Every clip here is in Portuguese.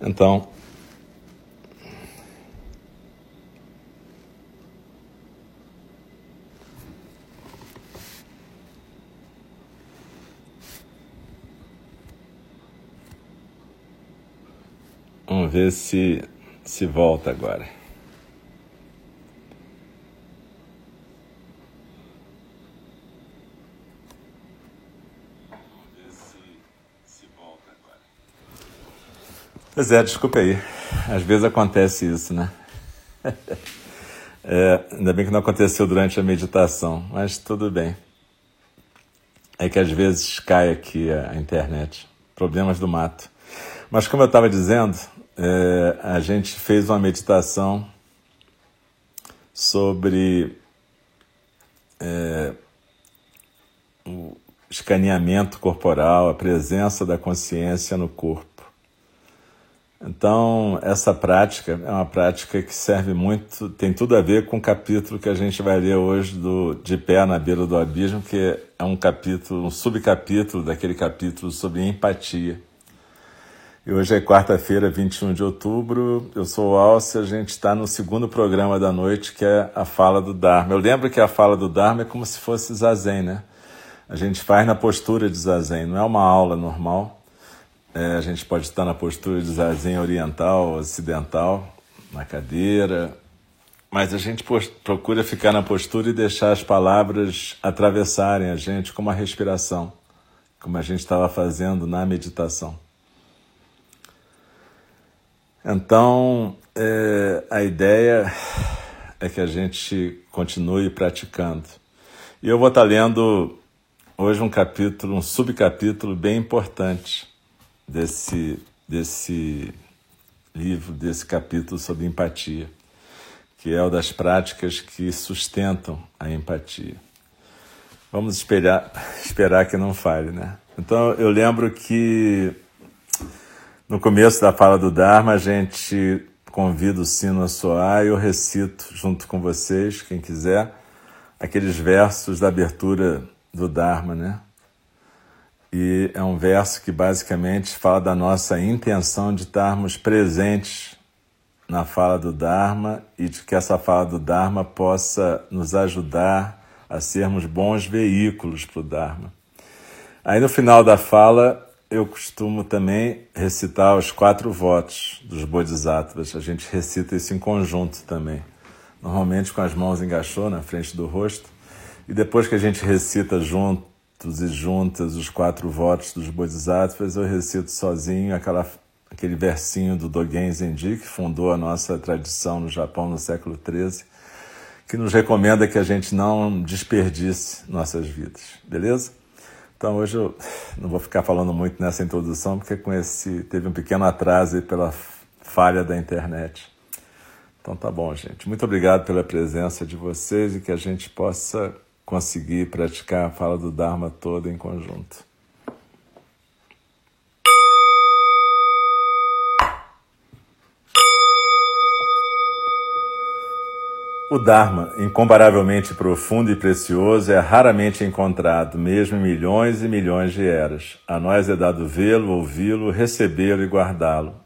Então, Vamos ver se se volta agora. Pois é, desculpa aí. Às vezes acontece isso, né? É, ainda bem que não aconteceu durante a meditação, mas tudo bem. É que às vezes cai aqui a internet. Problemas do mato. Mas como eu estava dizendo, é, a gente fez uma meditação sobre é, o escaneamento corporal, a presença da consciência no corpo. Então, essa prática é uma prática que serve muito, tem tudo a ver com o capítulo que a gente vai ler hoje do De Pé na Beira do Abismo, que é um capítulo, um subcapítulo daquele capítulo sobre empatia. E hoje é quarta-feira, 21 de outubro. Eu sou o Alce, a gente está no segundo programa da noite, que é a fala do Dharma. Eu lembro que a fala do Dharma é como se fosse zazen, né? A gente faz na postura de zazen, não é uma aula normal. É, a gente pode estar na postura de zazen oriental, ocidental, na cadeira, mas a gente procura ficar na postura e deixar as palavras atravessarem a gente como a respiração, como a gente estava fazendo na meditação. Então, é, a ideia é que a gente continue praticando. E eu vou estar lendo hoje um capítulo, um subcapítulo bem importante desse, desse livro, desse capítulo sobre empatia, que é o das práticas que sustentam a empatia. Vamos esperar, esperar que não falhe, né? Então, eu lembro que no começo da fala do Dharma, a gente convida o sino a soar e eu recito junto com vocês, quem quiser, aqueles versos da abertura do Dharma, né? E é um verso que basicamente fala da nossa intenção de estarmos presentes na fala do Dharma e de que essa fala do Dharma possa nos ajudar a sermos bons veículos para o Dharma. Aí no final da fala eu costumo também recitar os quatro votos dos Bodhisattvas. A gente recita isso em conjunto também. Normalmente com as mãos engaixou na frente do rosto. E depois que a gente recita juntos e juntas os quatro votos dos Bodhisattvas, eu recito sozinho aquela, aquele versinho do Dogen Zenji, que fundou a nossa tradição no Japão no século XIII, que nos recomenda que a gente não desperdice nossas vidas. Beleza? Então hoje eu não vou ficar falando muito nessa introdução, porque com esse teve um pequeno atraso pela falha da internet. Então tá bom, gente. Muito obrigado pela presença de vocês e que a gente possa conseguir praticar a fala do Dharma toda em conjunto. O Dharma, incomparavelmente profundo e precioso, é raramente encontrado, mesmo em milhões e milhões de eras. A nós é dado vê-lo, ouvi-lo, recebê-lo e guardá-lo.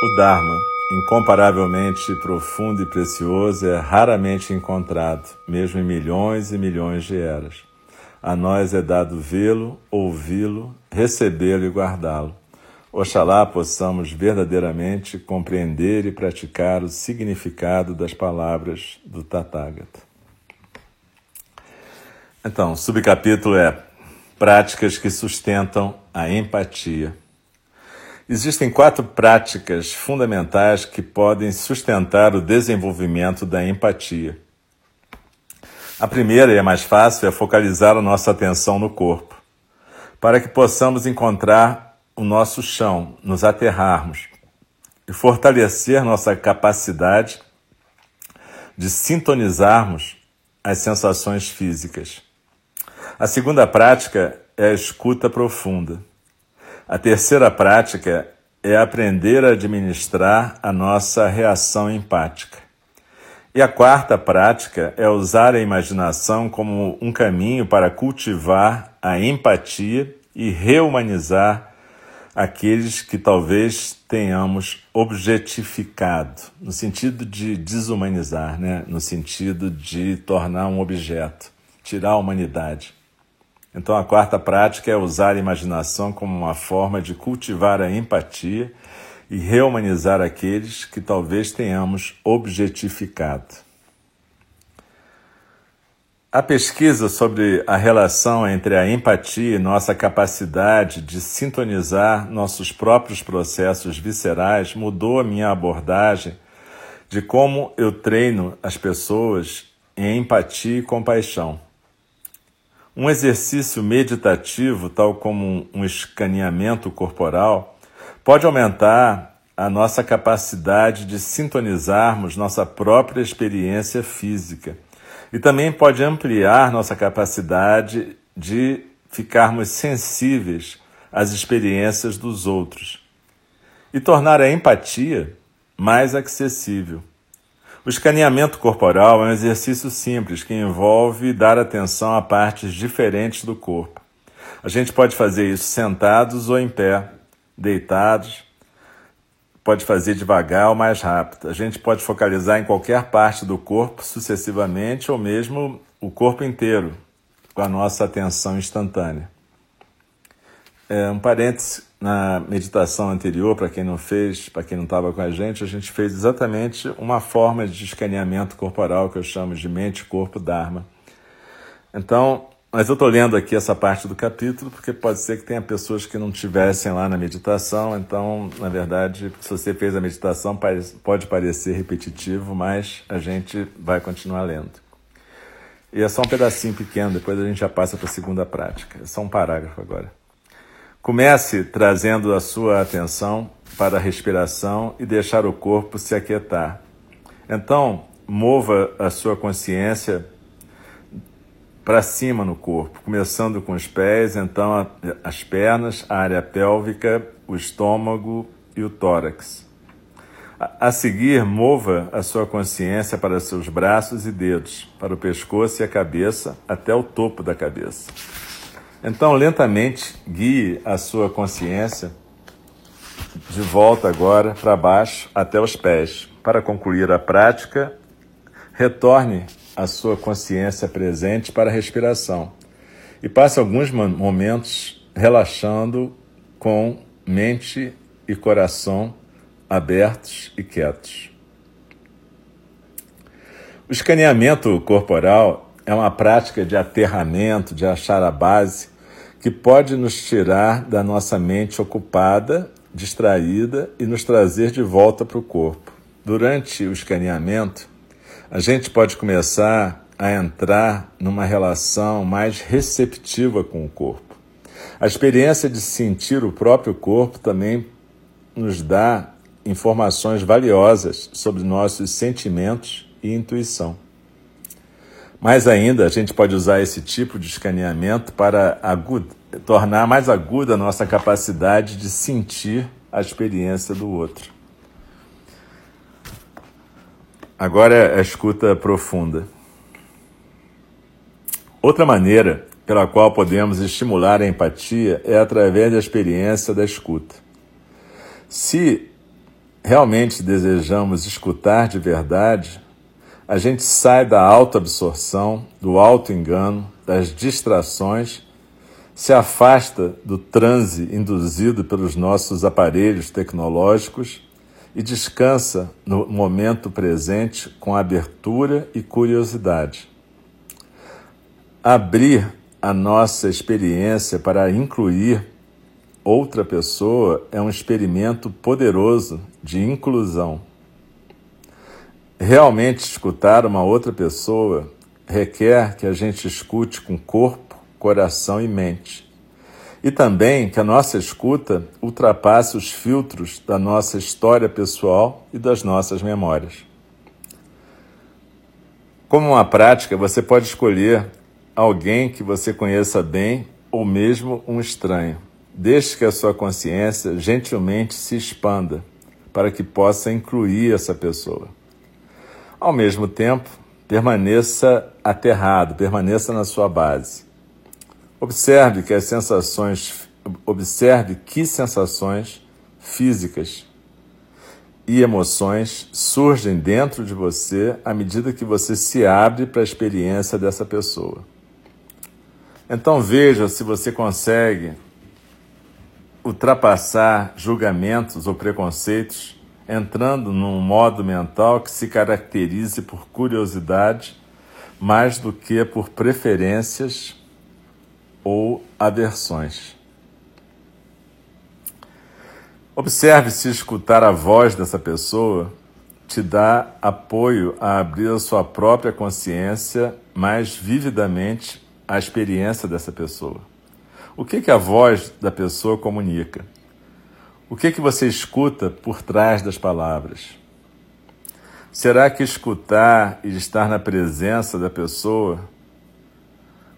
O Dharma, incomparavelmente profundo e precioso, é raramente encontrado, mesmo em milhões e milhões de eras. A nós é dado vê-lo, ouvi-lo, recebê-lo e guardá-lo. Oxalá possamos verdadeiramente compreender e praticar o significado das palavras do Tathagata. Então, o subcapítulo é Práticas que sustentam a empatia. Existem quatro práticas fundamentais que podem sustentar o desenvolvimento da empatia. A primeira e a mais fácil é focalizar a nossa atenção no corpo, para que possamos encontrar o nosso chão, nos aterrarmos e fortalecer nossa capacidade de sintonizarmos as sensações físicas. A segunda prática é a escuta profunda. A terceira prática é aprender a administrar a nossa reação empática. E a quarta prática é usar a imaginação como um caminho para cultivar a empatia e reumanizar aqueles que talvez tenhamos objetificado, no sentido de desumanizar, né? no sentido de tornar um objeto, tirar a humanidade. Então, a quarta prática é usar a imaginação como uma forma de cultivar a empatia e reumanizar aqueles que talvez tenhamos objetificado. A pesquisa sobre a relação entre a empatia e nossa capacidade de sintonizar nossos próprios processos viscerais mudou a minha abordagem de como eu treino as pessoas em empatia e compaixão. Um exercício meditativo, tal como um escaneamento corporal, pode aumentar a nossa capacidade de sintonizarmos nossa própria experiência física e também pode ampliar nossa capacidade de ficarmos sensíveis às experiências dos outros e tornar a empatia mais acessível. O escaneamento corporal é um exercício simples que envolve dar atenção a partes diferentes do corpo. A gente pode fazer isso sentados ou em pé, deitados, pode fazer devagar ou mais rápido. A gente pode focalizar em qualquer parte do corpo sucessivamente ou mesmo o corpo inteiro, com a nossa atenção instantânea. É, um parêntese, na meditação anterior, para quem não fez, para quem não estava com a gente, a gente fez exatamente uma forma de escaneamento corporal que eu chamo de mente-corpo-dharma. Então, mas eu estou lendo aqui essa parte do capítulo porque pode ser que tenha pessoas que não tivessem lá na meditação. Então, na verdade, se você fez a meditação, pode parecer repetitivo, mas a gente vai continuar lendo. E é só um pedacinho pequeno, depois a gente já passa para a segunda prática. É só um parágrafo agora. Comece trazendo a sua atenção para a respiração e deixar o corpo se aquietar. Então, mova a sua consciência para cima no corpo, começando com os pés, então as pernas, a área pélvica, o estômago e o tórax. A seguir, mova a sua consciência para seus braços e dedos, para o pescoço e a cabeça, até o topo da cabeça. Então, lentamente, guie a sua consciência de volta agora para baixo até os pés. Para concluir a prática, retorne a sua consciência presente para a respiração e passe alguns momentos relaxando com mente e coração abertos e quietos. O escaneamento corporal é uma prática de aterramento, de achar a base, que pode nos tirar da nossa mente ocupada, distraída e nos trazer de volta para o corpo. Durante o escaneamento, a gente pode começar a entrar numa relação mais receptiva com o corpo. A experiência de sentir o próprio corpo também nos dá informações valiosas sobre nossos sentimentos e intuição. Mais ainda, a gente pode usar esse tipo de escaneamento para tornar mais aguda a nossa capacidade de sentir a experiência do outro. Agora é a escuta profunda. Outra maneira pela qual podemos estimular a empatia é através da experiência da escuta. Se realmente desejamos escutar de verdade, a gente sai da autoabsorção, do auto-engano, das distrações, se afasta do transe induzido pelos nossos aparelhos tecnológicos e descansa no momento presente com abertura e curiosidade. Abrir a nossa experiência para incluir outra pessoa é um experimento poderoso de inclusão. Realmente escutar uma outra pessoa requer que a gente escute com corpo, coração e mente. E também que a nossa escuta ultrapasse os filtros da nossa história pessoal e das nossas memórias. Como uma prática, você pode escolher alguém que você conheça bem ou mesmo um estranho. Deixe que a sua consciência gentilmente se expanda para que possa incluir essa pessoa. Ao mesmo tempo, permaneça aterrado, permaneça na sua base. Observe que as sensações, observe que sensações físicas e emoções surgem dentro de você à medida que você se abre para a experiência dessa pessoa. Então veja se você consegue ultrapassar julgamentos ou preconceitos, entrando num modo mental que se caracterize por curiosidade mais do que por preferências ou aversões. Observe se escutar a voz dessa pessoa te dá apoio a abrir a sua própria consciência mais vividamente à experiência dessa pessoa. O que, que a voz da pessoa comunica? O que, que você escuta por trás das palavras? Será que escutar e estar na presença da pessoa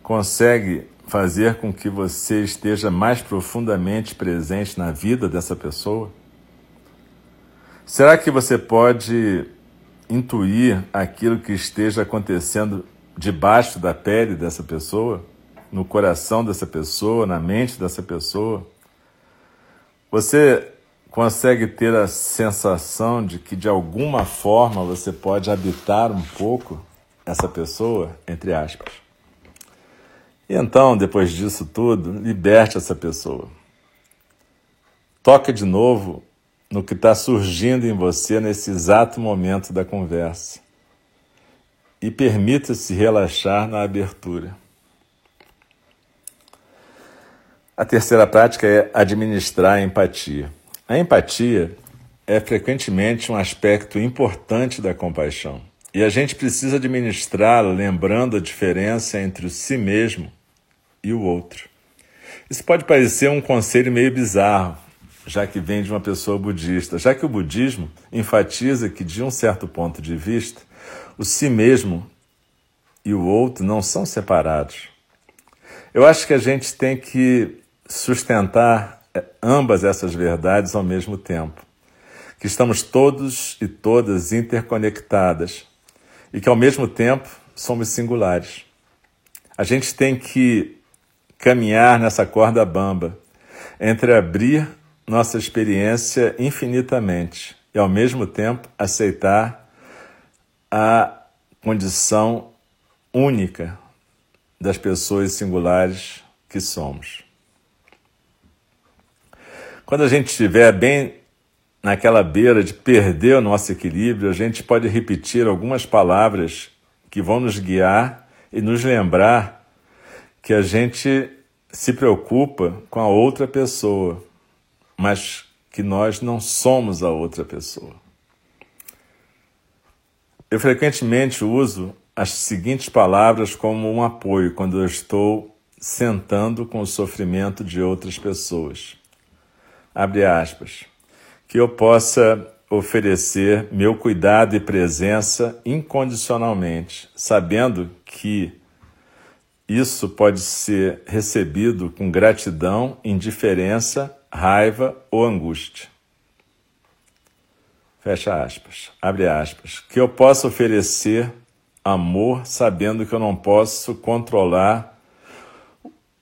consegue fazer com que você esteja mais profundamente presente na vida dessa pessoa? Será que você pode intuir aquilo que esteja acontecendo debaixo da pele dessa pessoa, no coração dessa pessoa, na mente dessa pessoa? Você consegue ter a sensação de que de alguma forma você pode habitar um pouco essa pessoa, entre aspas? E então, depois disso tudo, liberte essa pessoa. Toque de novo no que está surgindo em você nesse exato momento da conversa. E permita-se relaxar na abertura. A terceira prática é administrar a empatia. A empatia é frequentemente um aspecto importante da compaixão. E a gente precisa administrá-la lembrando a diferença entre o si mesmo e o outro. Isso pode parecer um conselho meio bizarro, já que vem de uma pessoa budista, já que o budismo enfatiza que, de um certo ponto de vista, o si mesmo e o outro não são separados. Eu acho que a gente tem que sustentar eh, ambas essas verdades ao mesmo tempo. Que estamos todos e todas interconectadas e que, ao mesmo tempo, somos singulares. A gente tem que caminhar nessa corda bamba entre abrir nossa experiência infinitamente e, ao mesmo tempo, aceitar a condição única das pessoas singulares que somos. Quando a gente estiver bem naquela beira de perder o nosso equilíbrio, a gente pode repetir algumas palavras que vão nos guiar e nos lembrar que a gente se preocupa com a outra pessoa, mas que nós não somos a outra pessoa. Eu frequentemente uso as seguintes palavras como um apoio quando eu estou sentando com o sofrimento de outras pessoas. Abre aspas. Que eu possa oferecer meu cuidado e presença incondicionalmente, sabendo que isso pode ser recebido com gratidão, indiferença, raiva ou angústia. Fecha aspas. Abre aspas. Que eu possa oferecer amor sabendo que eu não posso controlar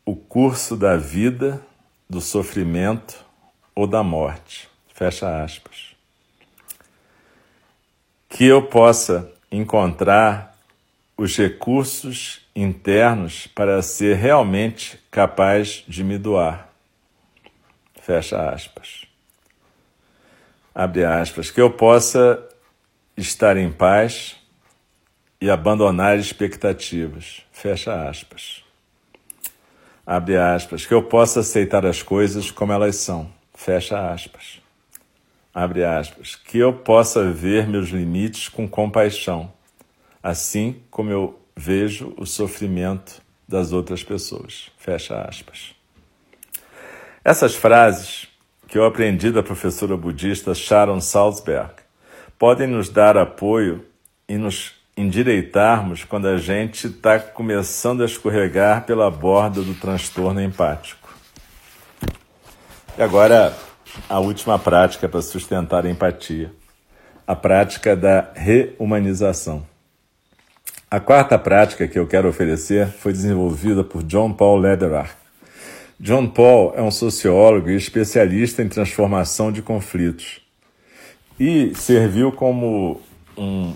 o curso da vida, do sofrimento ou da morte. Fecha aspas. Que eu possa encontrar os recursos internos para ser realmente capaz de me doar. Fecha aspas. Abre aspas. Que eu possa estar em paz e abandonar expectativas. Fecha aspas. Abre aspas. Que eu possa aceitar as coisas como elas são. Fecha aspas. Abre aspas. Que eu possa ver meus limites com compaixão, assim como eu vejo o sofrimento das outras pessoas. Fecha aspas. Essas frases que eu aprendi da professora budista Sharon Salzberg podem nos dar apoio e nos endireitarmos quando a gente está começando a escorregar pela borda do transtorno empático. E agora, a última prática para sustentar a empatia: a prática da reumanização. A quarta prática que eu quero oferecer foi desenvolvida por John Paul Lederach. John Paul é um sociólogo e especialista em transformação de conflitos e serviu como um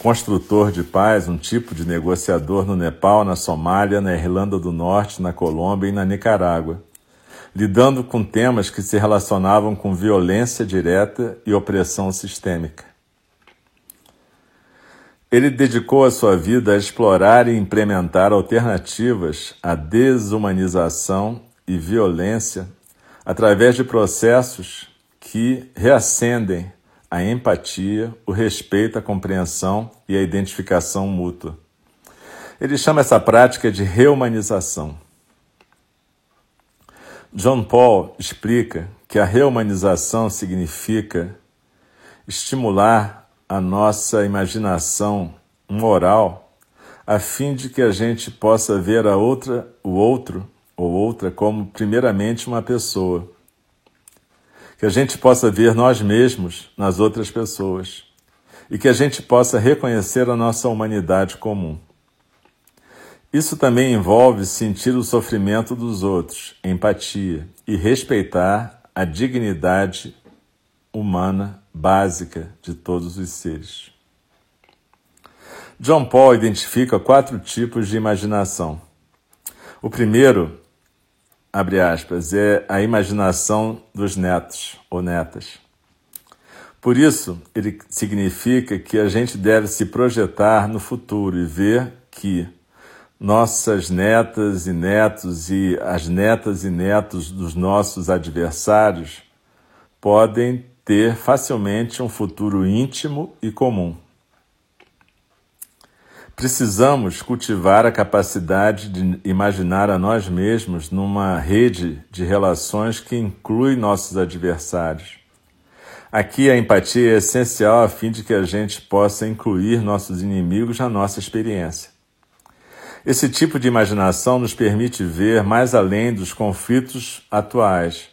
construtor de paz, um tipo de negociador no Nepal, na Somália, na Irlanda do Norte, na Colômbia e na Nicarágua, lidando com temas que se relacionavam com violência direta e opressão sistêmica. Ele dedicou a sua vida a explorar e implementar alternativas à desumanização e violência através de processos que reacendem a empatia, o respeito, a compreensão e a identificação mútua. Ele chama essa prática de reumanização. John Paul explica que a reumanização significa estimular a nossa imaginação moral a fim de que a gente possa ver a outra, o outro ou outra como primeiramente uma pessoa que a gente possa ver nós mesmos nas outras pessoas e que a gente possa reconhecer a nossa humanidade comum. Isso também envolve sentir o sofrimento dos outros, empatia e respeitar a dignidade humana básica de todos os seres. John Paul identifica quatro tipos de imaginação. O primeiro abre aspas, é a imaginação dos netos ou netas. Por isso, ele significa que a gente deve se projetar no futuro e ver que nossas netas e netos e as netas e netos dos nossos adversários podem ter facilmente um futuro íntimo e comum. Precisamos cultivar a capacidade de imaginar a nós mesmos numa rede de relações que inclui nossos adversários. Aqui a empatia é essencial a fim de que a gente possa incluir nossos inimigos na nossa experiência. Esse tipo de imaginação nos permite ver mais além dos conflitos atuais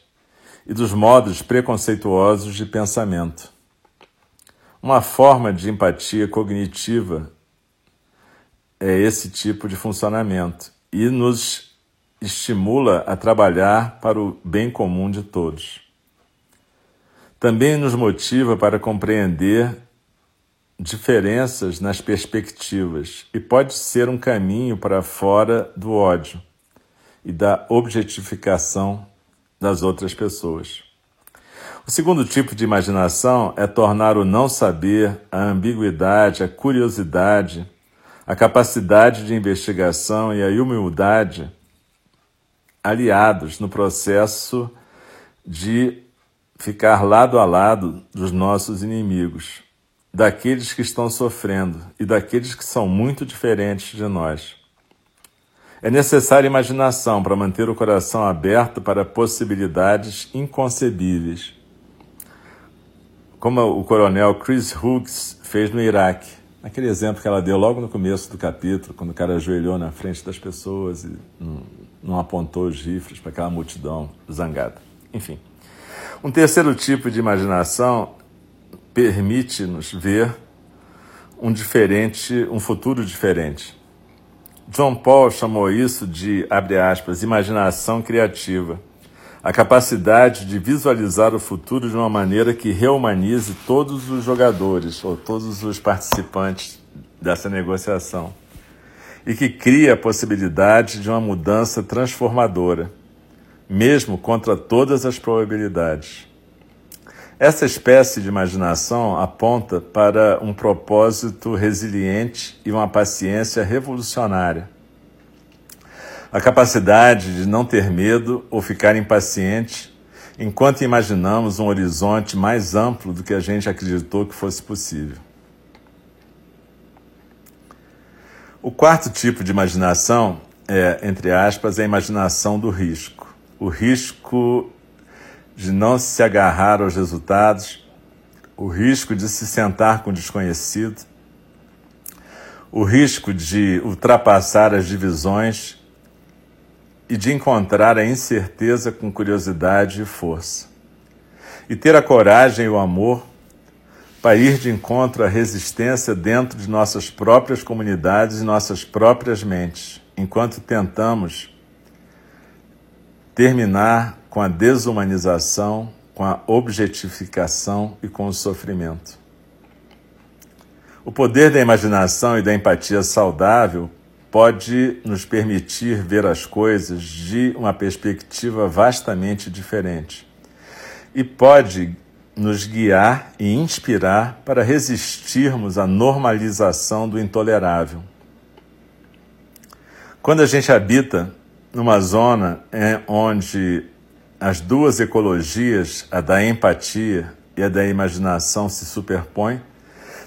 e dos modos preconceituosos de pensamento. Uma forma de empatia cognitiva é esse tipo de funcionamento e nos estimula a trabalhar para o bem comum de todos. Também nos motiva para compreender diferenças nas perspectivas e pode ser um caminho para fora do ódio e da objetificação das outras pessoas. O segundo tipo de imaginação é tornar o não saber, a ambiguidade, a curiosidade a capacidade de investigação e a humildade aliados no processo de ficar lado a lado dos nossos inimigos, daqueles que estão sofrendo e daqueles que são muito diferentes de nós. É necessária imaginação para manter o coração aberto para possibilidades inconcebíveis, como o coronel Chris Hughes fez no Iraque Aquele exemplo que ela deu logo no começo do capítulo, quando o cara ajoelhou na frente das pessoas e não, apontou os rifles para aquela multidão zangada. Enfim. Um terceiro tipo de imaginação permite-nos ver um diferente, um futuro diferente. John Paul chamou isso de, abre aspas, imaginação criativa a capacidade de visualizar o futuro de uma maneira que reumanize todos os jogadores ou todos os participantes dessa negociação e que crie a possibilidade de uma mudança transformadora, mesmo contra todas as probabilidades. Essa espécie de imaginação aponta para um propósito resiliente e uma paciência revolucionária a capacidade de não ter medo ou ficar impaciente enquanto imaginamos um horizonte mais amplo do que a gente acreditou que fosse possível. O quarto tipo de imaginação é, entre aspas, a imaginação do risco. O risco de não se agarrar aos resultados, o risco de se sentar com o desconhecido, o risco de ultrapassar as divisões e de encontrar a incerteza com curiosidade e força. E ter a coragem e o amor para ir de encontro à resistência dentro de nossas próprias comunidades e nossas próprias mentes, enquanto tentamos terminar com a desumanização, com a objetificação e com o sofrimento. O poder da imaginação e da empatia saudável pode nos permitir ver as coisas de uma perspectiva vastamente diferente e pode nos guiar e inspirar para resistirmos à normalização do intolerável. Quando a gente habita numa zona onde as duas ecologias, a da empatia e a da imaginação, se superpõem,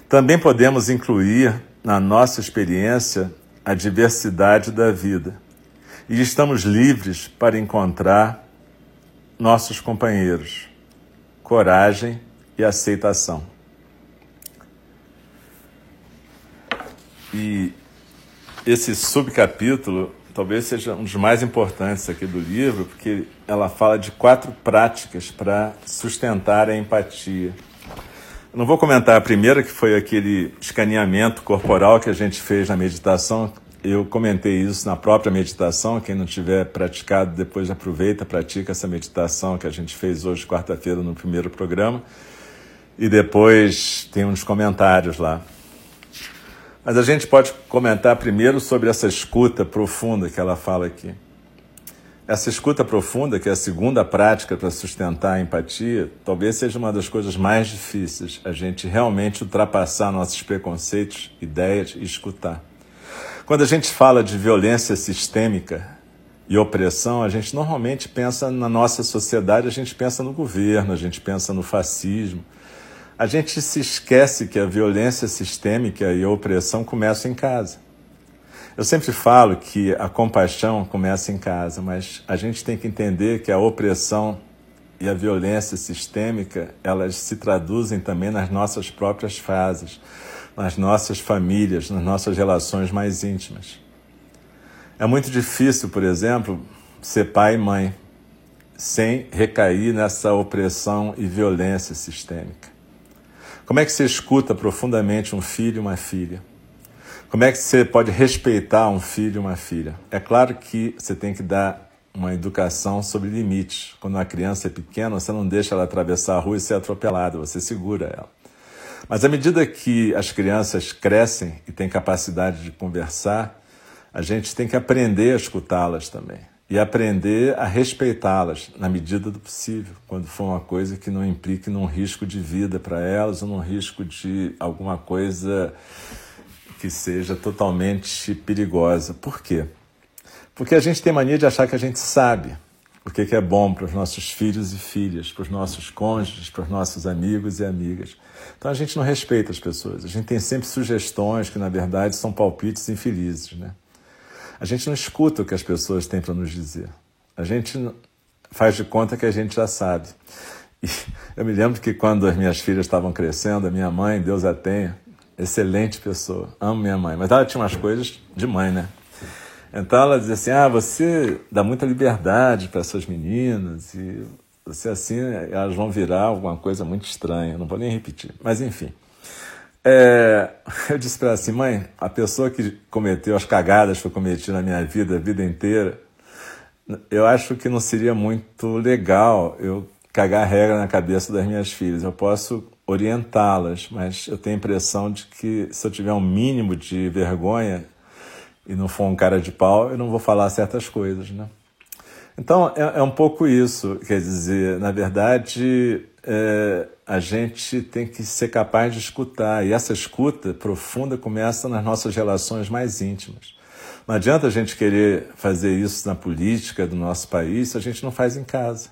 também podemos incluir na nossa experiência a diversidade da vida. E estamos livres para encontrar nossos companheiros, coragem e aceitação. E esse subcapítulo talvez seja um dos mais importantes aqui do livro, porque ela fala de quatro práticas para sustentar a empatia. Eu não vou comentar a primeira, que foi aquele escaneamento corporal que a gente fez na meditação. Eu comentei isso na própria meditação. Quem não tiver praticado, depois aproveita, pratica essa meditação que a gente fez hoje, quarta-feira, no primeiro programa. E depois tem uns comentários lá. Mas a gente pode comentar primeiro sobre essa escuta profunda que ela fala aqui. Essa escuta profunda, que é a segunda prática para sustentar a empatia, talvez seja uma das coisas mais difíceis, a gente realmente ultrapassar nossos preconceitos, ideias e escutar. Quando a gente fala de violência sistêmica e opressão, a gente normalmente pensa na nossa sociedade, a gente pensa no governo, a gente pensa no fascismo. A gente se esquece que a violência sistêmica e a opressão começam em casa. Eu sempre falo que a compaixão começa em casa, mas a gente tem que entender que a opressão e a violência sistêmica, elas se traduzem também nas nossas próprias fases, nas nossas famílias, nas nossas relações mais íntimas. É muito difícil, por exemplo, ser pai e mãe sem recair nessa opressão e violência sistêmica. Como é que você escuta profundamente um filho e uma filha? Como é que você pode respeitar um filho e uma filha? É claro que você tem que dar uma educação sobre limites. Quando uma criança é pequena, você não deixa ela atravessar a rua e ser atropelada, você segura ela. Mas à medida que as crianças crescem e têm capacidade de conversar, a gente tem que aprender a escutá-las também. E aprender a respeitá-las na medida do possível, quando for uma coisa que não implique num risco de vida para elas ou num risco de alguma coisa que seja totalmente perigosa. Por quê? Porque a gente tem mania de achar que a gente sabe o que é bom para os nossos filhos e filhas, para os nossos cônjuges, para os nossos amigos e amigas. Então a gente não respeita as pessoas. A gente tem sempre sugestões que, na verdade, são palpites infelizes. Né? A gente não escuta o que as pessoas têm para nos dizer. A gente faz de conta que a gente já sabe. E eu me lembro que quando as minhas filhas estavam crescendo, a minha mãe, Deus a tenha, excelente pessoa, amo minha mãe, mas ela tinha umas coisas de mãe, né? Então ela dizia assim: ah, você dá muita liberdade para essas meninas e você assim, elas vão virar alguma coisa muito estranha, não vou nem repetir, mas enfim. É, eu disse para ela assim, mãe, a pessoa que cometeu as cagadas que eu cometi na minha vida, a vida inteira, eu acho que não seria muito legal eu cagar regra na cabeça das minhas filhas. Eu posso orientá-las, mas eu tenho a impressão de que se eu tiver um mínimo de vergonha e não for um cara de pau, eu não vou falar certas coisas, né? Então é, é um pouco isso, quer dizer, na verdade é, a gente tem que ser capaz de escutar e essa escuta profunda começa nas nossas relações mais íntimas. Não adianta a gente querer fazer isso na política do nosso país se a gente não faz em casa.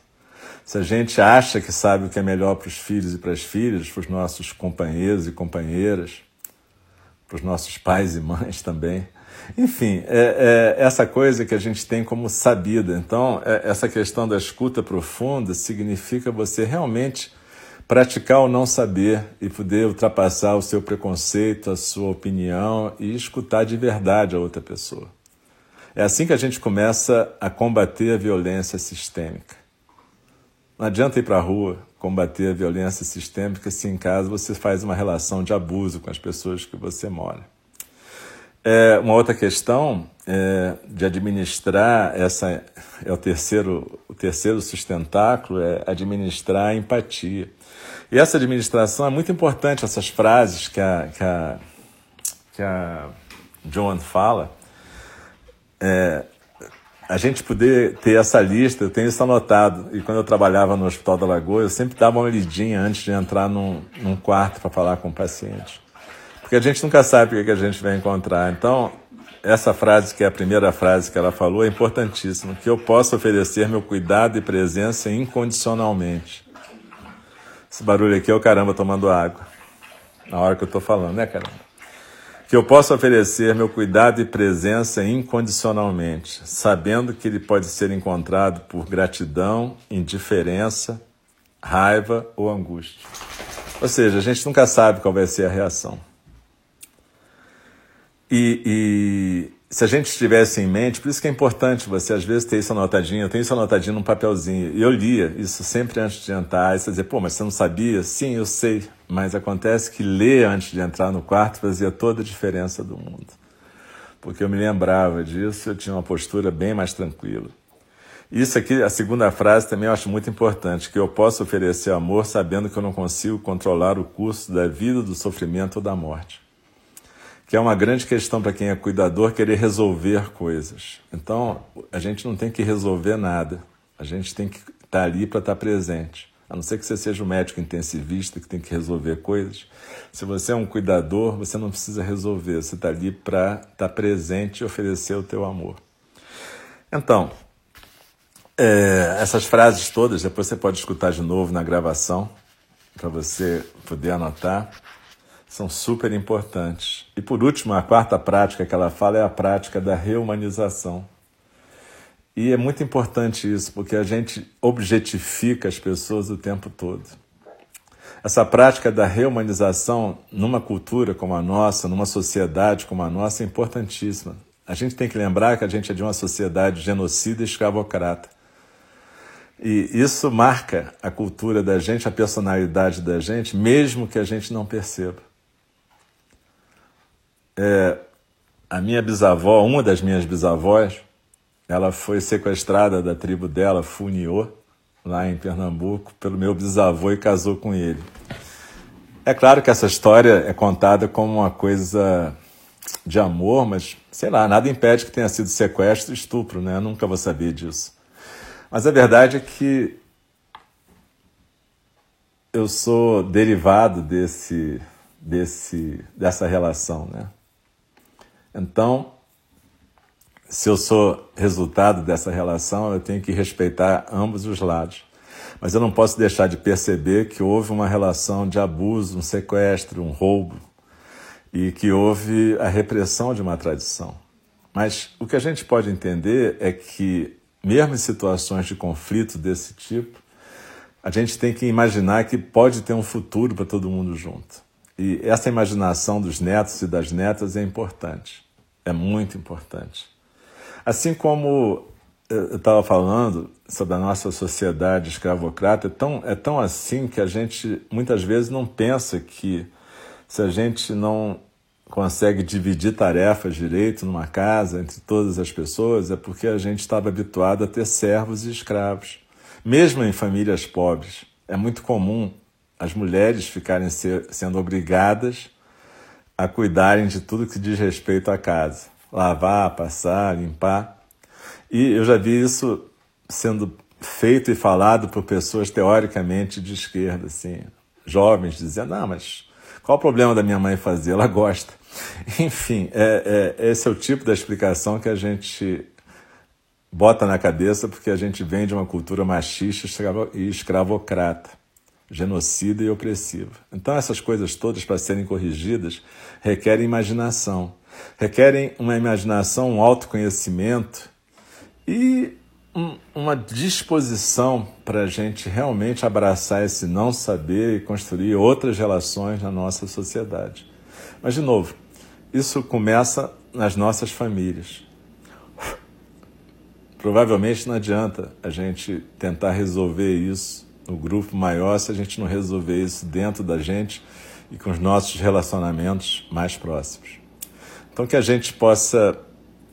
Se a gente acha que sabe o que é melhor para os filhos e para as filhas, para os nossos companheiros e companheiras, para os nossos pais e mães também, Enfim, é, é, essa coisa que a gente tem como sabida. Então, é, essa questão da escuta profunda significa você realmente praticar o não saber e poder ultrapassar o seu preconceito, a sua opinião e escutar de verdade a outra pessoa. É assim que a gente começa a combater a violência sistêmica. Não adianta ir para a rua combater a violência sistêmica se em casa você faz uma relação de abuso com as pessoas que você mora. É, uma outra questão é, de administrar essa é o terceiro o terceiro sustentáculo é administrar a empatia e essa administração é muito importante essas frases que a que a, que a Joan fala é, a gente poder ter essa lista, eu tenho isso anotado. E quando eu trabalhava no Hospital da Lagoa, eu sempre dava uma lidinha antes de entrar num, num quarto para falar com o paciente. Porque a gente nunca sabe o que a gente vai encontrar. Então, essa frase, que é a primeira frase que ela falou, é importantíssima. Que eu possa oferecer meu cuidado e presença incondicionalmente. Esse barulho aqui é o caramba tomando água. Na hora que eu estou falando, né, caramba? que eu possa oferecer meu cuidado e presença incondicionalmente, sabendo que ele pode ser encontrado por gratidão, indiferença, raiva ou angústia. Ou seja, a gente nunca sabe qual vai ser a reação. E, e se a gente tivesse em mente, por isso que é importante você às vezes ter isso anotadinho, eu tenho isso anotadinho num papelzinho, e eu lia isso sempre antes de entrar, e você dizer, pô, mas você não sabia? Sim, eu sei, mas acontece que ler antes de entrar no quarto fazia toda a diferença do mundo. Porque eu me lembrava disso, eu tinha uma postura bem mais tranquila. Isso aqui, a segunda frase também eu acho muito importante, que eu posso oferecer amor sabendo que eu não consigo controlar o curso da vida, do sofrimento ou da morte que é uma grande questão para quem é cuidador querer resolver coisas. Então, a gente não tem que resolver nada. A gente tem que estar tá ali para estar tá presente. A não ser que você seja um médico intensivista que tem que resolver coisas. Se você é um cuidador, você não precisa resolver. Você está ali para estar tá presente e oferecer o teu amor. Então, é, essas frases todas, depois você pode escutar de novo na gravação, para você poder anotar são super importantes. E por último, a quarta prática que ela fala é a prática da reumanização. E é muito importante isso, porque a gente objetifica as pessoas o tempo todo. Essa prática da reumanização, numa cultura como a nossa, numa sociedade como a nossa, é importantíssima. A gente tem que lembrar que a gente é de uma sociedade genocida e escravocrata. E isso marca a cultura da gente, a personalidade da gente, mesmo que a gente não perceba. É, a minha bisavó, uma das minhas bisavós, ela foi sequestrada da tribo dela, Funiô, lá em Pernambuco, pelo meu bisavô e casou com ele. É claro que essa história é contada como uma coisa de amor, mas sei lá, nada impede que tenha sido sequestro e estupro, né? Eu nunca vou saber disso. Mas a verdade é que eu sou derivado desse, desse, dessa relação, né? Então, se eu sou resultado dessa relação, eu tenho que respeitar ambos os lados. Mas eu não posso deixar de perceber que houve uma relação de abuso, um sequestro, um roubo, e que houve a repressão de uma tradição. Mas o que a gente pode entender é que, mesmo em situações de conflito desse tipo, a gente tem que imaginar que pode ter um futuro para todo mundo junto. E essa imaginação dos netos e das netas é importante é muito importante. Assim como eu estava falando sobre a nossa sociedade escravocrata, é tão, é tão assim que a gente muitas vezes não pensa que se a gente não consegue dividir tarefas direito numa casa entre todas as pessoas, é porque a gente estava habituado a ter servos e escravos. Mesmo em famílias pobres, é muito comum as mulheres ficarem ser, sendo obrigadas a cuidarem de tudo que diz respeito à casa. Lavar, passar, limpar. E eu já vi isso sendo feito e falado por pessoas teoricamente de esquerda, assim, jovens dizendo, ah, mas qual o problema da minha mãe fazer? Ela gosta. Enfim, é, é, esse é o tipo da explicação que a gente bota na cabeça porque a gente vem de uma cultura machista e escravocrata genocida e opressiva. Então, essas coisas todas, para serem corrigidas, requerem imaginação. requerem uma imaginação, um autoconhecimento e um, uma disposição para a gente realmente abraçar esse não saber e construir outras relações na nossa sociedade. Mas, de novo, isso começa nas nossas famílias. Provavelmente não adianta a gente tentar resolver isso no grupo maior se a gente não resolver isso dentro da gente e com os nossos relacionamentos mais próximos. Então, que a gente possa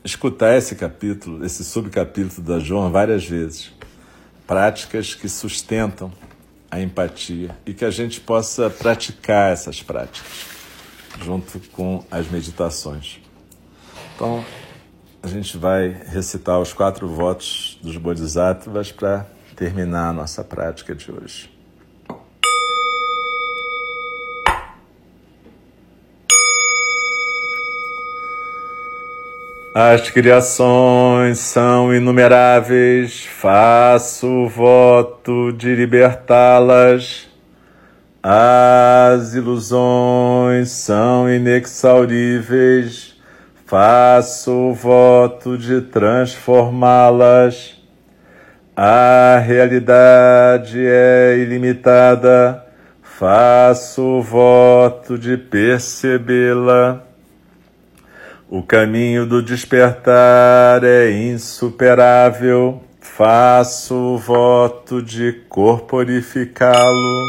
escutar esse capítulo, esse subcapítulo da João várias vezes. Práticas que sustentam a empatia e que a gente possa praticar essas práticas junto com as meditações. Então, a gente vai recitar os quatro votos dos Bodhisattvas para terminar a nossa prática de hoje. As criações são inumeráveis, faço o voto de libertá-las. As ilusões são inexauríveis, faço o voto de transformá-las. A realidade é ilimitada, faço o voto de percebê-la. O caminho do despertar é insuperável, faço o voto de corporificá-lo.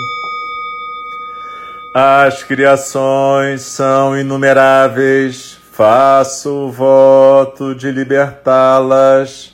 As criações são inumeráveis, faço o voto de libertá-las.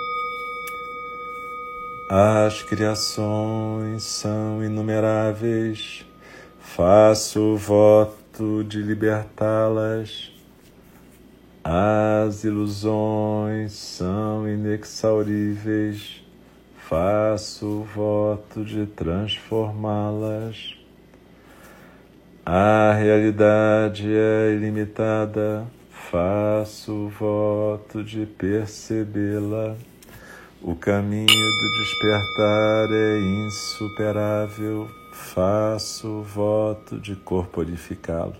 As criações são inumeráveis, faço voto de libertá-las. As ilusões são inexauríveis, faço voto de transformá-las. A realidade é ilimitada, faço voto de percebê-la. O caminho do despertar é insuperável, faço o voto de corporificá-lo.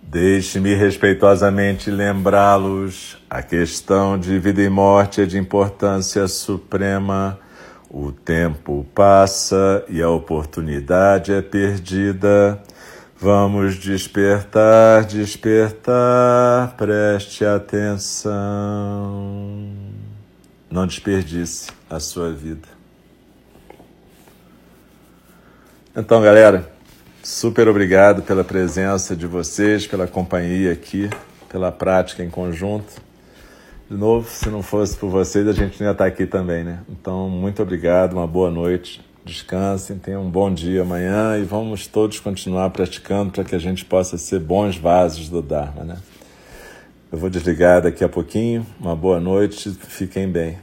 Deixe-me respeitosamente lembrá-los: a questão de vida e morte é de importância suprema. O tempo passa e a oportunidade é perdida. Vamos despertar, despertar, preste atenção. Não desperdice a sua vida. Então, galera. Super obrigado pela presença de vocês, pela companhia aqui, pela prática em conjunto. De novo, se não fosse por vocês, a gente não ia estar aqui também, né? Então, muito obrigado, uma boa noite, descansem, tenham um bom dia amanhã e vamos todos continuar praticando para que a gente possa ser bons vasos do Dharma, né? Eu vou desligar daqui a pouquinho. Uma boa noite, fiquem bem.